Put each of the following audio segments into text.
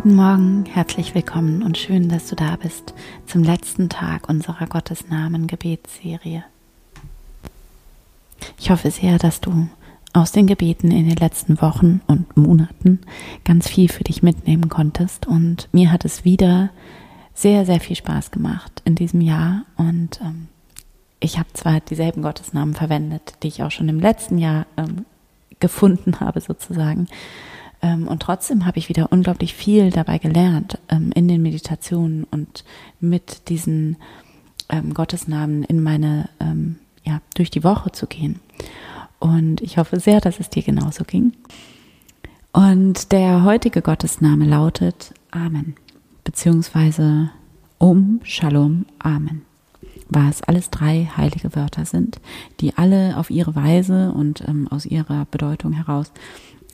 Guten Morgen, herzlich willkommen und schön, dass du da bist zum letzten Tag unserer Gottesnamen Gebetsserie. Ich hoffe sehr, dass du aus den Gebeten in den letzten Wochen und Monaten ganz viel für dich mitnehmen konntest und mir hat es wieder sehr, sehr viel Spaß gemacht in diesem Jahr und ähm, ich habe zwar dieselben Gottesnamen verwendet, die ich auch schon im letzten Jahr ähm, gefunden habe sozusagen, und trotzdem habe ich wieder unglaublich viel dabei gelernt ähm, in den Meditationen und mit diesen ähm, Gottesnamen in meine, ähm, ja, durch die Woche zu gehen. Und ich hoffe sehr, dass es dir genauso ging. Und der heutige Gottesname lautet Amen, beziehungsweise Um Shalom Amen was alles drei heilige Wörter sind, die alle auf ihre Weise und ähm, aus ihrer Bedeutung heraus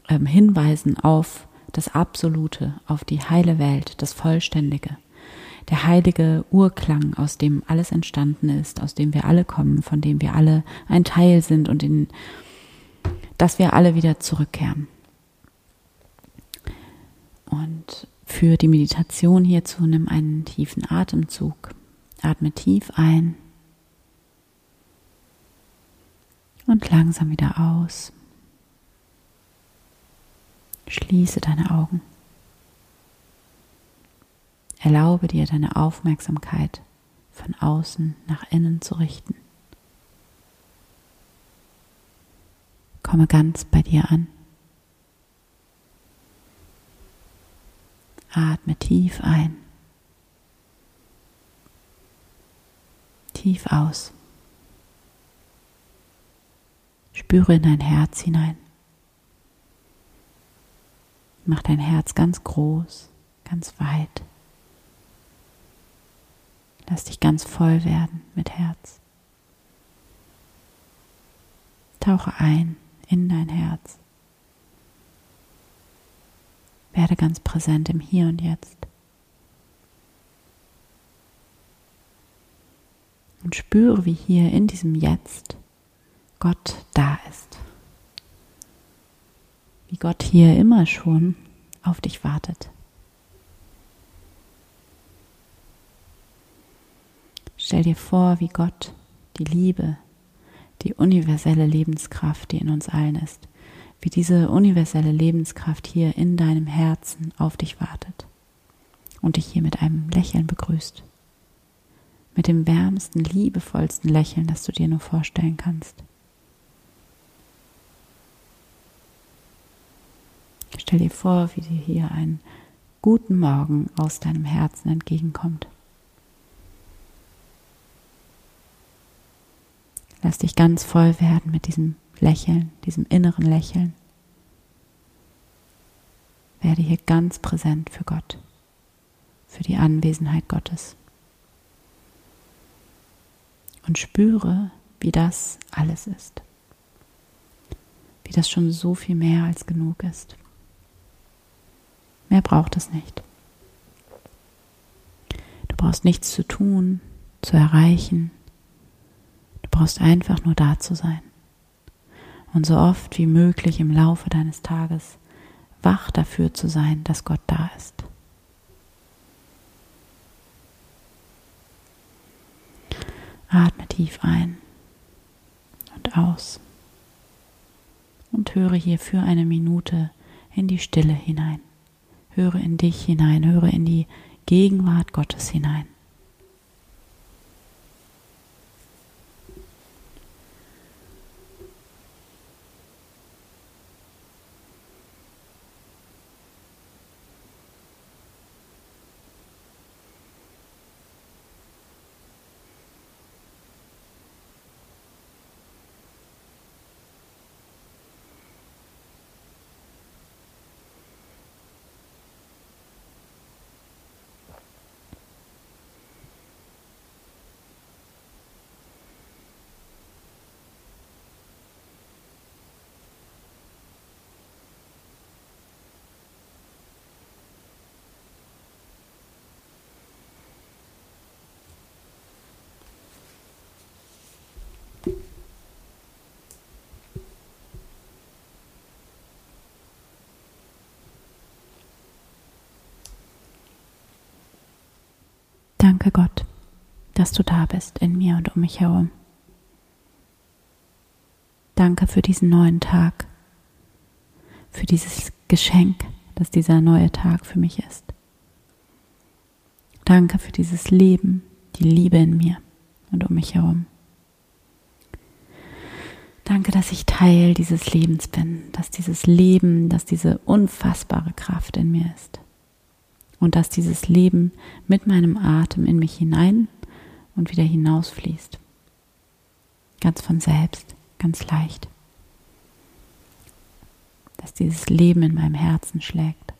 ähm, hinweisen auf das Absolute, auf die heile Welt, das Vollständige. Der heilige Urklang, aus dem alles entstanden ist, aus dem wir alle kommen, von dem wir alle ein Teil sind und in dass wir alle wieder zurückkehren. Und für die Meditation hierzu nimm einen tiefen Atemzug. Atme tief ein und langsam wieder aus. Schließe deine Augen. Erlaube dir deine Aufmerksamkeit von außen nach innen zu richten. Komme ganz bei dir an. Atme tief ein. Tief aus. Spüre in dein Herz hinein. Mach dein Herz ganz groß, ganz weit. Lass dich ganz voll werden mit Herz. Tauche ein in dein Herz. Werde ganz präsent im Hier und Jetzt. Und spüre, wie hier in diesem Jetzt Gott da ist wie Gott hier immer schon auf dich wartet. Stell dir vor, wie Gott die Liebe, die universelle Lebenskraft, die in uns allen ist, wie diese universelle Lebenskraft hier in deinem Herzen auf dich wartet und dich hier mit einem Lächeln begrüßt. Mit dem wärmsten, liebevollsten Lächeln, das du dir nur vorstellen kannst. Stell dir vor, wie dir hier ein guten Morgen aus deinem Herzen entgegenkommt. Lass dich ganz voll werden mit diesem Lächeln, diesem inneren Lächeln. Werde hier ganz präsent für Gott, für die Anwesenheit Gottes. Und spüre, wie das alles ist. Wie das schon so viel mehr als genug ist. Mehr braucht es nicht. Du brauchst nichts zu tun, zu erreichen. Du brauchst einfach nur da zu sein. Und so oft wie möglich im Laufe deines Tages wach dafür zu sein, dass Gott da ist. Atme tief ein und aus und höre hier für eine Minute in die Stille hinein. Höre in dich hinein, höre in die Gegenwart Gottes hinein. Danke Gott, dass du da bist in mir und um mich herum. Danke für diesen neuen Tag, für dieses Geschenk, das dieser neue Tag für mich ist. Danke für dieses Leben, die Liebe in mir und um mich herum. Danke, dass ich Teil dieses Lebens bin, dass dieses Leben, dass diese unfassbare Kraft in mir ist und dass dieses Leben mit meinem Atem in mich hinein und wieder hinausfließt. Ganz von selbst, ganz leicht. Dass dieses Leben in meinem Herzen schlägt.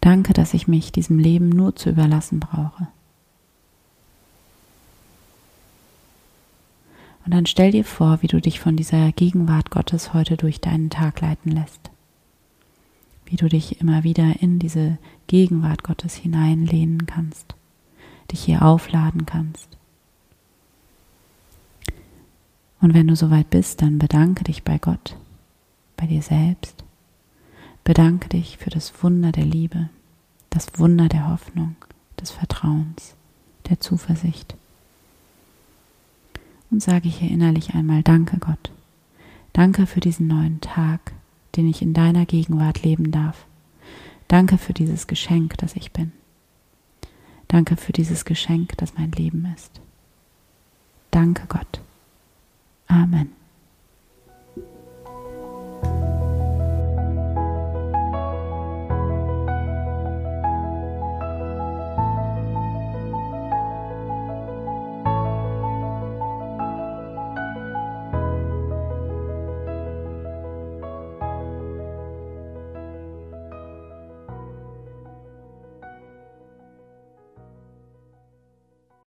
Danke, dass ich mich diesem Leben nur zu überlassen brauche. Und dann stell dir vor, wie du dich von dieser Gegenwart Gottes heute durch deinen Tag leiten lässt. Wie du dich immer wieder in diese Gegenwart Gottes hineinlehnen kannst, dich hier aufladen kannst. Und wenn du soweit bist, dann bedanke dich bei Gott, bei dir selbst. Bedanke dich für das Wunder der Liebe, das Wunder der Hoffnung, des Vertrauens, der Zuversicht und sage hier innerlich einmal Danke Gott. Danke für diesen neuen Tag, den ich in deiner Gegenwart leben darf. Danke für dieses Geschenk, das ich bin. Danke für dieses Geschenk, das mein Leben ist. Danke Gott. Amen.